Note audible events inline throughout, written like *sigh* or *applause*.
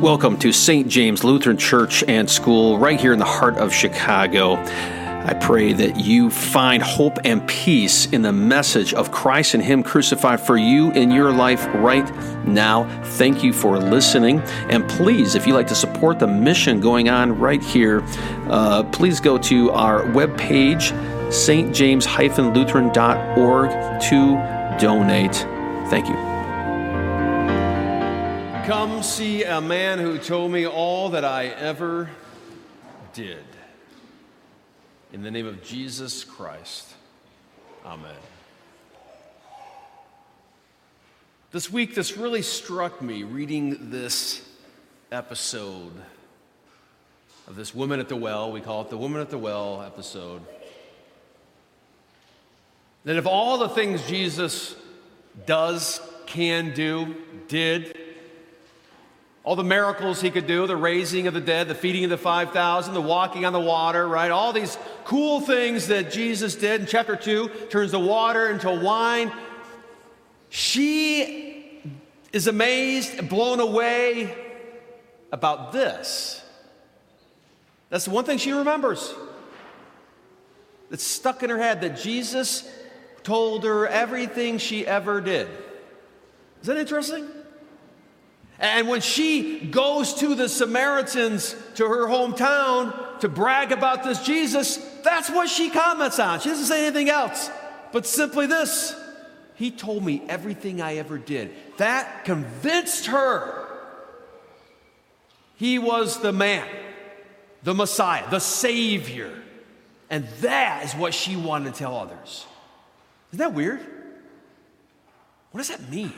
Welcome to St. James Lutheran Church and School, right here in the heart of Chicago. I pray that you find hope and peace in the message of Christ and Him crucified for you in your life right now. Thank you for listening. And please, if you'd like to support the mission going on right here, uh, please go to our webpage, stjames-lutheran.org, to donate. Thank you. Come see a man who told me all that I ever did. In the name of Jesus Christ, Amen. This week, this really struck me reading this episode of this woman at the well. We call it the woman at the well episode. That of all the things Jesus does, can do, did, all the miracles he could do, the raising of the dead, the feeding of the 5,000, the walking on the water, right? All these cool things that Jesus did in chapter 2 turns the water into wine. She is amazed, blown away about this. That's the one thing she remembers. That's stuck in her head that Jesus told her everything she ever did. Is that interesting? And when she goes to the Samaritans to her hometown to brag about this Jesus, that's what she comments on. She doesn't say anything else, but simply this He told me everything I ever did. That convinced her. He was the man, the Messiah, the Savior. And that is what she wanted to tell others. Isn't that weird? What does that mean?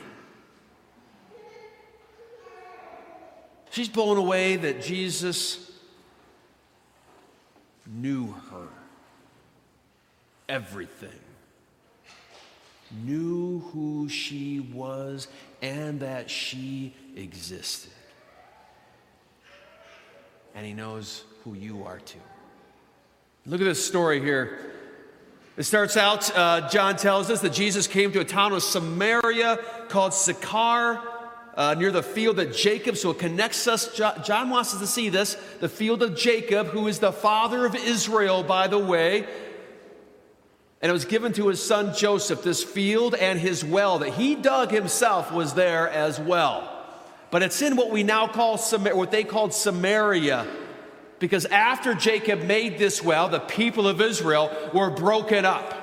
She's blown away that Jesus knew her. Everything. Knew who she was and that she existed. And he knows who you are too. Look at this story here. It starts out, uh, John tells us that Jesus came to a town of Samaria called Sychar uh, near the field of Jacob. So it connects us. John wants us to see this the field of Jacob, who is the father of Israel, by the way. And it was given to his son Joseph, this field and his well that he dug himself was there as well. But it's in what we now call what they called Samaria. Because after Jacob made this well, the people of Israel were broken up.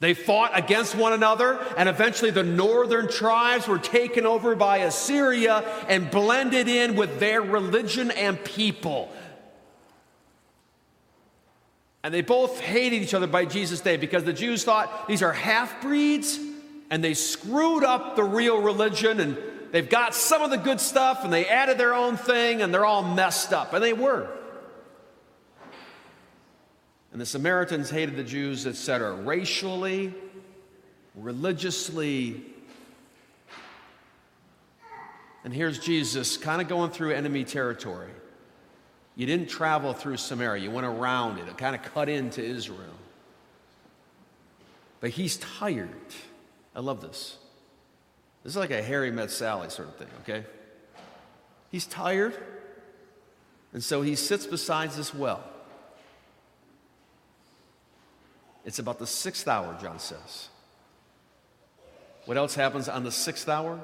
They fought against one another, and eventually the northern tribes were taken over by Assyria and blended in with their religion and people. And they both hated each other by Jesus' day because the Jews thought these are half breeds and they screwed up the real religion and they've got some of the good stuff and they added their own thing and they're all messed up. And they were. And the Samaritans hated the Jews, etc., racially, religiously. And here's Jesus kind of going through enemy territory. You didn't travel through Samaria, you went around it, it kind of cut into Israel. But he's tired. I love this. This is like a Harry met Sally sort of thing, okay? He's tired, and so he sits beside this well. It's about the sixth hour, John says. What else happens on the sixth hour?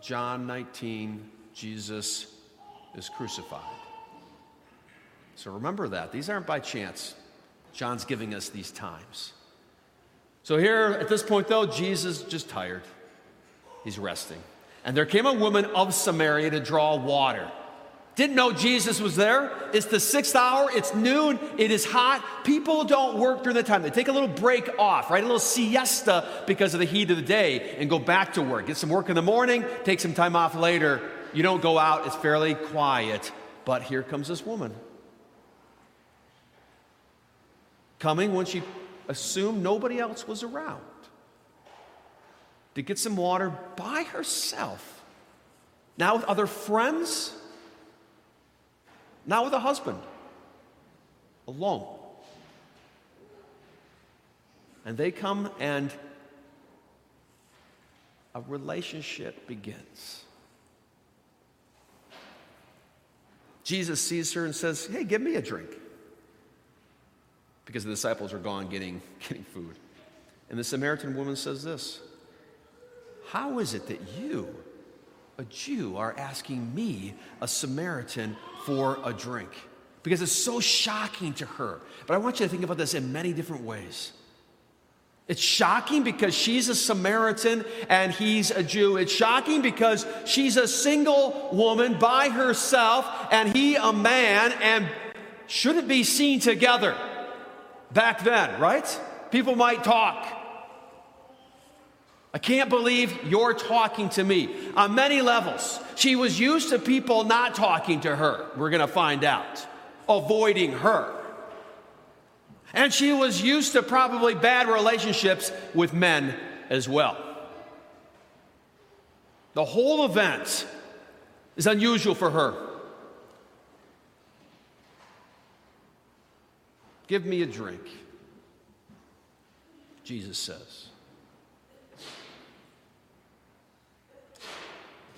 John 19, Jesus is crucified. So remember that. These aren't by chance. John's giving us these times. So here at this point, though, Jesus just tired. He's resting. And there came a woman of Samaria to draw water. Didn't know Jesus was there. It's the sixth hour. It's noon. It is hot. People don't work during the time. They take a little break off, right? A little siesta because of the heat of the day and go back to work. Get some work in the morning, take some time off later. You don't go out. It's fairly quiet. But here comes this woman. Coming when she assumed nobody else was around to get some water by herself. Now with other friends not with a husband, alone. And they come and a relationship begins. Jesus sees her and says, Hey, give me a drink. Because the disciples are gone getting, *laughs* getting food. And the Samaritan woman says this How is it that you, a Jew, are asking me, a Samaritan, for a drink? Because it's so shocking to her. But I want you to think about this in many different ways. It's shocking because she's a Samaritan and he's a Jew. It's shocking because she's a single woman by herself and he a man and shouldn't be seen together back then, right? People might talk. I can't believe you're talking to me on many levels. She was used to people not talking to her, we're going to find out, avoiding her. And she was used to probably bad relationships with men as well. The whole event is unusual for her. Give me a drink, Jesus says.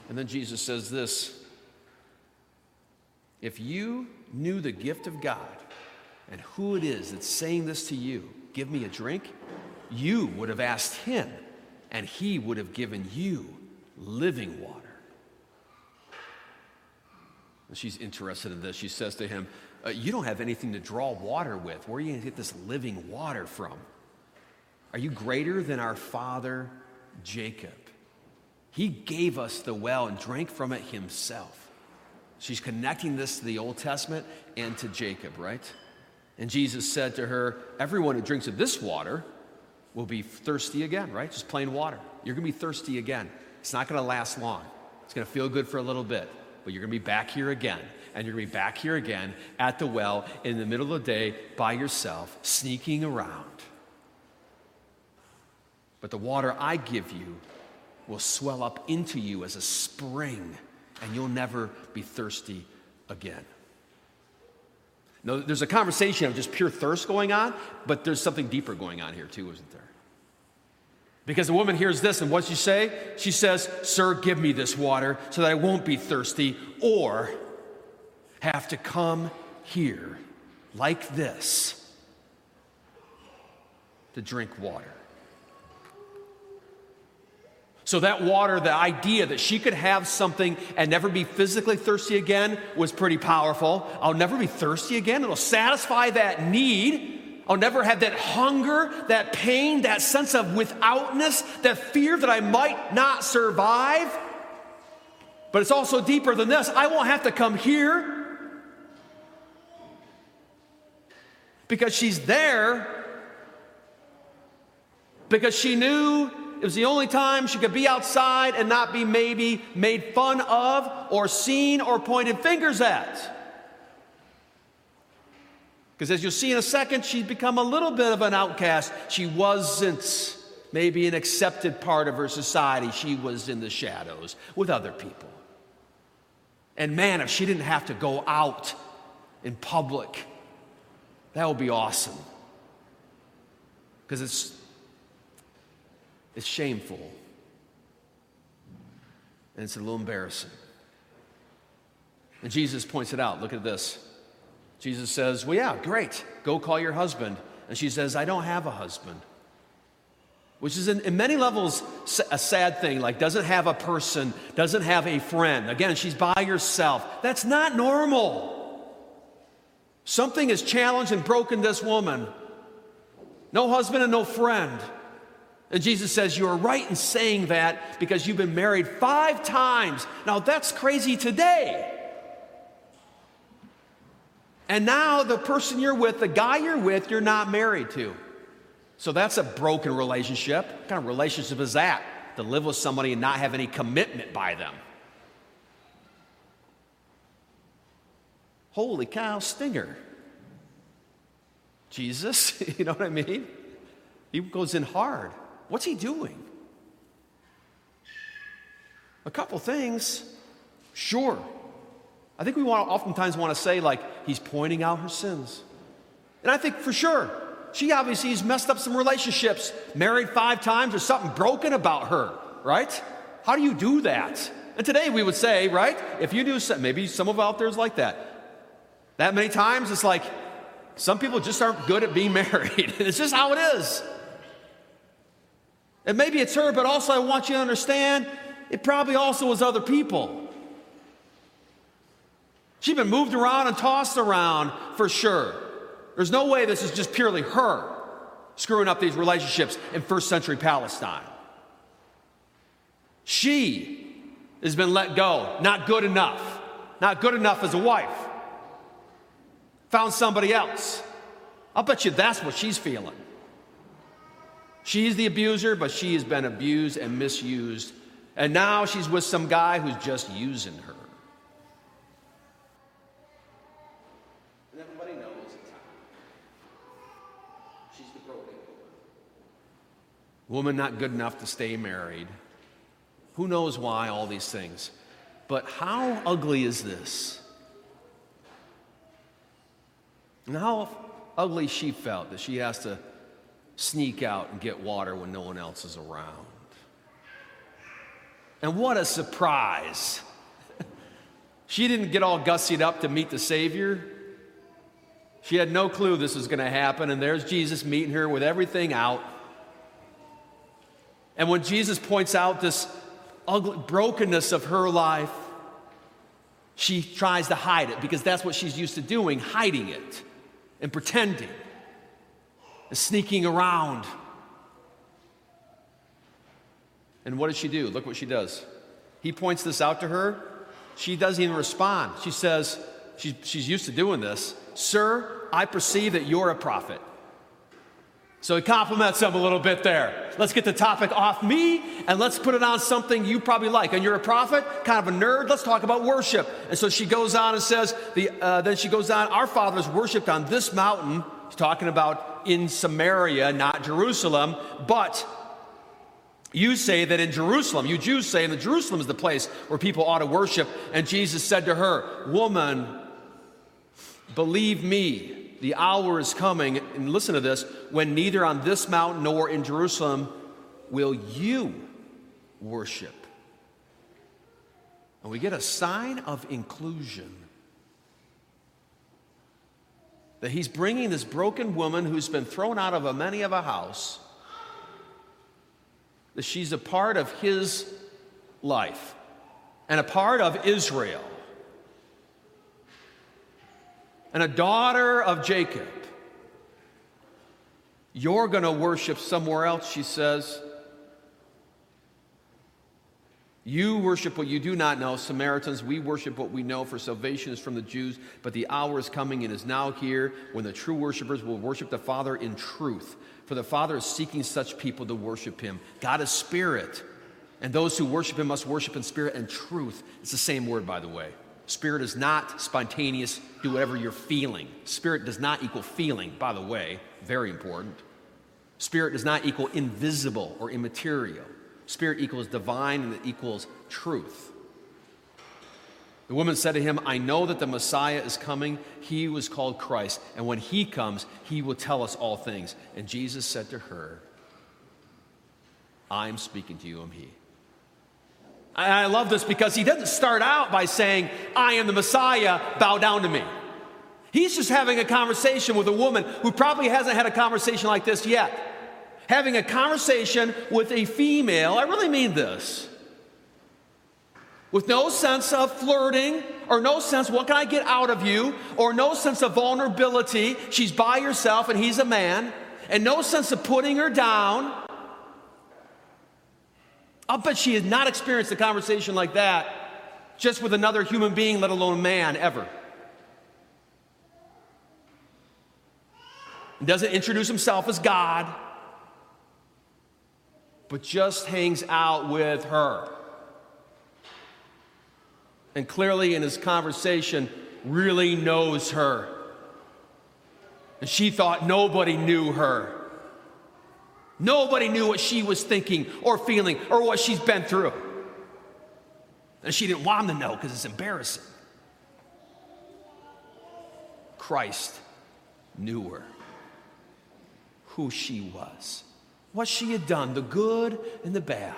And then Jesus says this If you knew the gift of God, and who it is that's saying this to you, give me a drink, you would have asked him, and he would have given you living water. And she's interested in this. She says to him, uh, You don't have anything to draw water with. Where are you going to get this living water from? Are you greater than our father Jacob? He gave us the well and drank from it himself. She's connecting this to the Old Testament and to Jacob, right? And Jesus said to her, Everyone who drinks of this water will be thirsty again, right? Just plain water. You're going to be thirsty again. It's not going to last long. It's going to feel good for a little bit, but you're going to be back here again. And you're going to be back here again at the well in the middle of the day by yourself, sneaking around. But the water I give you will swell up into you as a spring, and you'll never be thirsty again. No, there's a conversation of just pure thirst going on, but there's something deeper going on here too, isn't there? Because the woman hears this, and what she say? She says, Sir, give me this water so that I won't be thirsty or have to come here like this to drink water. So, that water, the idea that she could have something and never be physically thirsty again was pretty powerful. I'll never be thirsty again. It'll satisfy that need. I'll never have that hunger, that pain, that sense of withoutness, that fear that I might not survive. But it's also deeper than this. I won't have to come here because she's there because she knew it was the only time she could be outside and not be maybe made fun of or seen or pointed fingers at. Because as you'll see in a second, she'd become a little bit of an outcast. She wasn't maybe an accepted part of her society, she was in the shadows with other people. And man, if she didn't have to go out in public, that would be awesome. Because it's it's shameful. And it's a little embarrassing. And Jesus points it out. Look at this. Jesus says, Well, yeah, great. Go call your husband. And she says, I don't have a husband. Which is in, in many levels a sad thing, like doesn't have a person, doesn't have a friend. Again, she's by herself. That's not normal. Something has challenged and broken this woman. No husband and no friend. And Jesus says, You are right in saying that because you've been married five times. Now, that's crazy today. And now, the person you're with, the guy you're with, you're not married to. So, that's a broken relationship. What kind of relationship is that? To live with somebody and not have any commitment by them. Holy cow, stinger. Jesus, *laughs* you know what I mean? He goes in hard. What's he doing? A couple things, sure. I think we want oftentimes want to say like he's pointing out her sins. And I think for sure, she obviously has messed up some relationships, married five times, or something broken about her, right? How do you do that? And today we would say, right, if you do, maybe some of out there is like that. That many times, it's like some people just aren't good at being *laughs* married. it's just how it is. And maybe it's her, but also I want you to understand it probably also was other people. She's been moved around and tossed around for sure. There's no way this is just purely her screwing up these relationships in first century Palestine. She has been let go, not good enough, not good enough as a wife. Found somebody else. I'll bet you that's what she's feeling. She's the abuser, but she has been abused and misused. And now she's with some guy who's just using her. And everybody knows She's the broken woman. Woman not good enough to stay married. Who knows why all these things? But how ugly is this? And how ugly she felt that she has to sneak out and get water when no one else is around. And what a surprise! *laughs* she didn't get all gussied up to meet the Savior. She had no clue this was going to happen, and there's Jesus meeting her with everything out. And when Jesus points out this ugly brokenness of her life, she tries to hide it because that's what she's used to doing, hiding it and pretending sneaking around. And what does she do? Look what she does. He points this out to her. She doesn't even respond. She says, she's, she's used to doing this Sir, I perceive that you're a prophet. So he compliments him a little bit there. Let's get the topic off me and let's put it on something you probably like. And you're a prophet, kind of a nerd. Let's talk about worship. And so she goes on and says, the, uh, then she goes on, Our fathers worshiped on this mountain. She's talking about in Samaria, not Jerusalem. But you say that in Jerusalem, you Jews say that Jerusalem is the place where people ought to worship. And Jesus said to her, Woman, believe me the hour is coming, and listen to this, when neither on this mountain nor in Jerusalem will you worship. And we get a sign of inclusion. That he's bringing this broken woman who's been thrown out of a many of a house, that she's a part of his life and a part of Israel and a daughter of Jacob. You're going to worship somewhere else, she says. You worship what you do not know. Samaritans, we worship what we know, for salvation is from the Jews. But the hour is coming and is now here when the true worshipers will worship the Father in truth. For the Father is seeking such people to worship him. God is spirit, and those who worship him must worship in spirit and truth. It's the same word, by the way. Spirit is not spontaneous, do whatever you're feeling. Spirit does not equal feeling, by the way, very important. Spirit does not equal invisible or immaterial. Spirit equals divine and it equals truth. The woman said to him, I know that the Messiah is coming. He was called Christ. And when he comes, he will tell us all things. And Jesus said to her, I'm speaking to you, I'm he. I love this because he doesn't start out by saying, I am the Messiah, bow down to me. He's just having a conversation with a woman who probably hasn't had a conversation like this yet. Having a conversation with a female, I really mean this, with no sense of flirting or no sense, what can I get out of you, or no sense of vulnerability. She's by herself and he's a man, and no sense of putting her down. I'll bet she has not experienced a conversation like that just with another human being, let alone a man, ever. He doesn't introduce himself as God, but just hangs out with her. And clearly, in his conversation, really knows her. And she thought nobody knew her. Nobody knew what she was thinking or feeling or what she's been through. And she didn't want them to know because it's embarrassing. Christ knew her, who she was, what she had done, the good and the bad,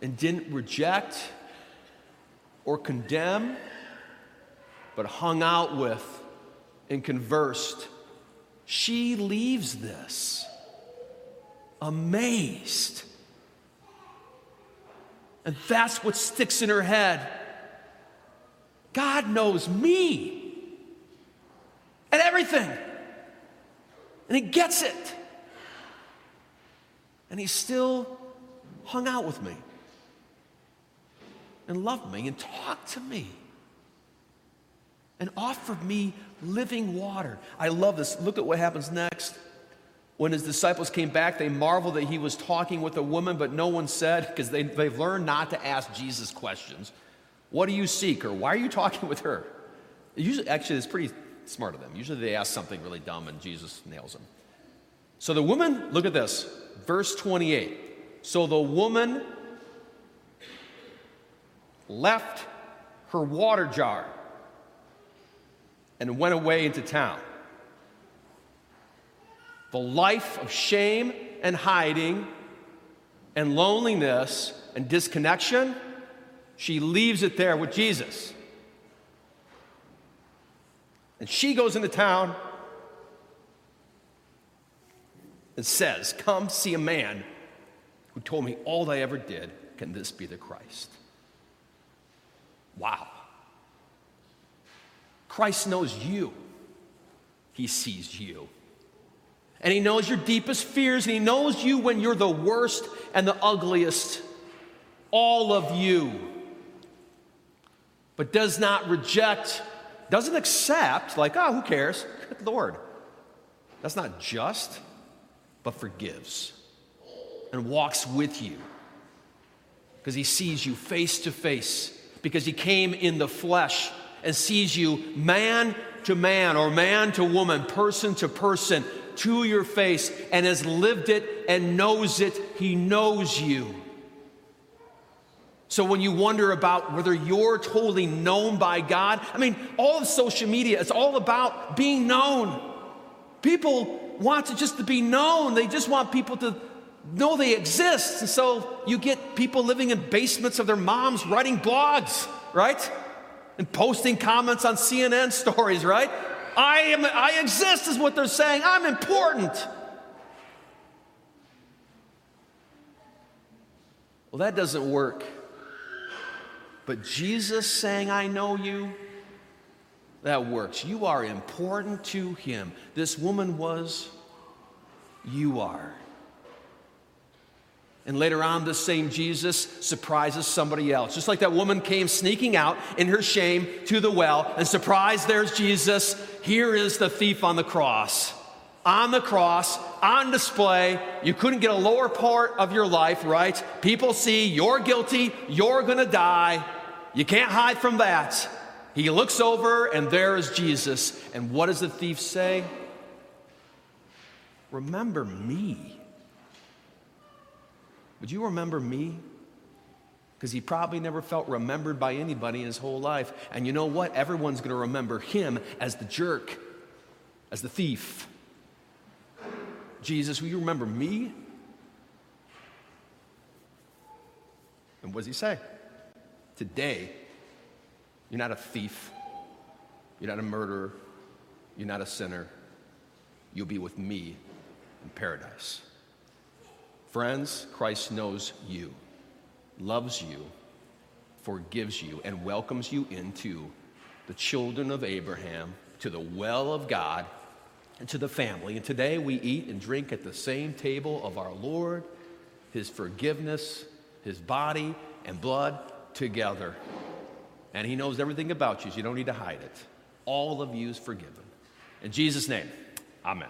and didn't reject or condemn but hung out with and conversed, she leaves this amazed. And that's what sticks in her head. God knows me and everything. And He gets it. And He still hung out with me and loved me and talked to me and offered me living water. I love this. Look at what happens next. When his disciples came back, they marveled that he was talking with a woman, but no one said, because they, they've learned not to ask Jesus questions. What do you seek? Or why are you talking with her? Usually, actually, it's pretty smart of them. Usually they ask something really dumb and Jesus nails them. So the woman, look at this, verse 28. So the woman left her water jar and went away into town. The life of shame and hiding and loneliness and disconnection, she leaves it there with Jesus. And she goes into town and says, Come see a man who told me all I ever did. Can this be the Christ? Wow. Christ knows you, He sees you. And He knows your deepest fears, and He knows you when you're the worst and the ugliest. All of you. But does not reject, doesn't accept, like, oh, who cares? Good Lord. That's not just, but forgives and walks with you because He sees you face to face, because He came in the flesh and sees you man to man or man to woman, person to person, to your face, and has lived it and knows it. He knows you. So when you wonder about whether you're totally known by God, I mean, all of social media, is all about being known. People want to just to be known. They just want people to know they exist. And so you get people living in basements of their moms writing blogs, right? and posting comments on CNN stories, right? I am I exist is what they're saying. I'm important. Well, that doesn't work. But Jesus saying, I know you, that works. You are important to him. This woman was, you are. And later on, the same Jesus surprises somebody else. Just like that woman came sneaking out in her shame to the well, and surprise, there's Jesus. Here is the thief on the cross. On the cross, on display. You couldn't get a lower part of your life, right? People see you're guilty, you're gonna die. You can't hide from that. He looks over, and there is Jesus. And what does the thief say? Remember me. Would you remember me? Because he probably never felt remembered by anybody in his whole life. And you know what? Everyone's going to remember him as the jerk, as the thief. Jesus, will you remember me? And what does he say? Today, you're not a thief, you're not a murderer, you're not a sinner. You'll be with me in paradise. Friends, Christ knows you, loves you, forgives you, and welcomes you into the children of Abraham, to the well of God, and to the family. And today we eat and drink at the same table of our Lord, His forgiveness, His body and blood together. And He knows everything about you, so you don't need to hide it. All of you is forgiven. In Jesus' name, amen.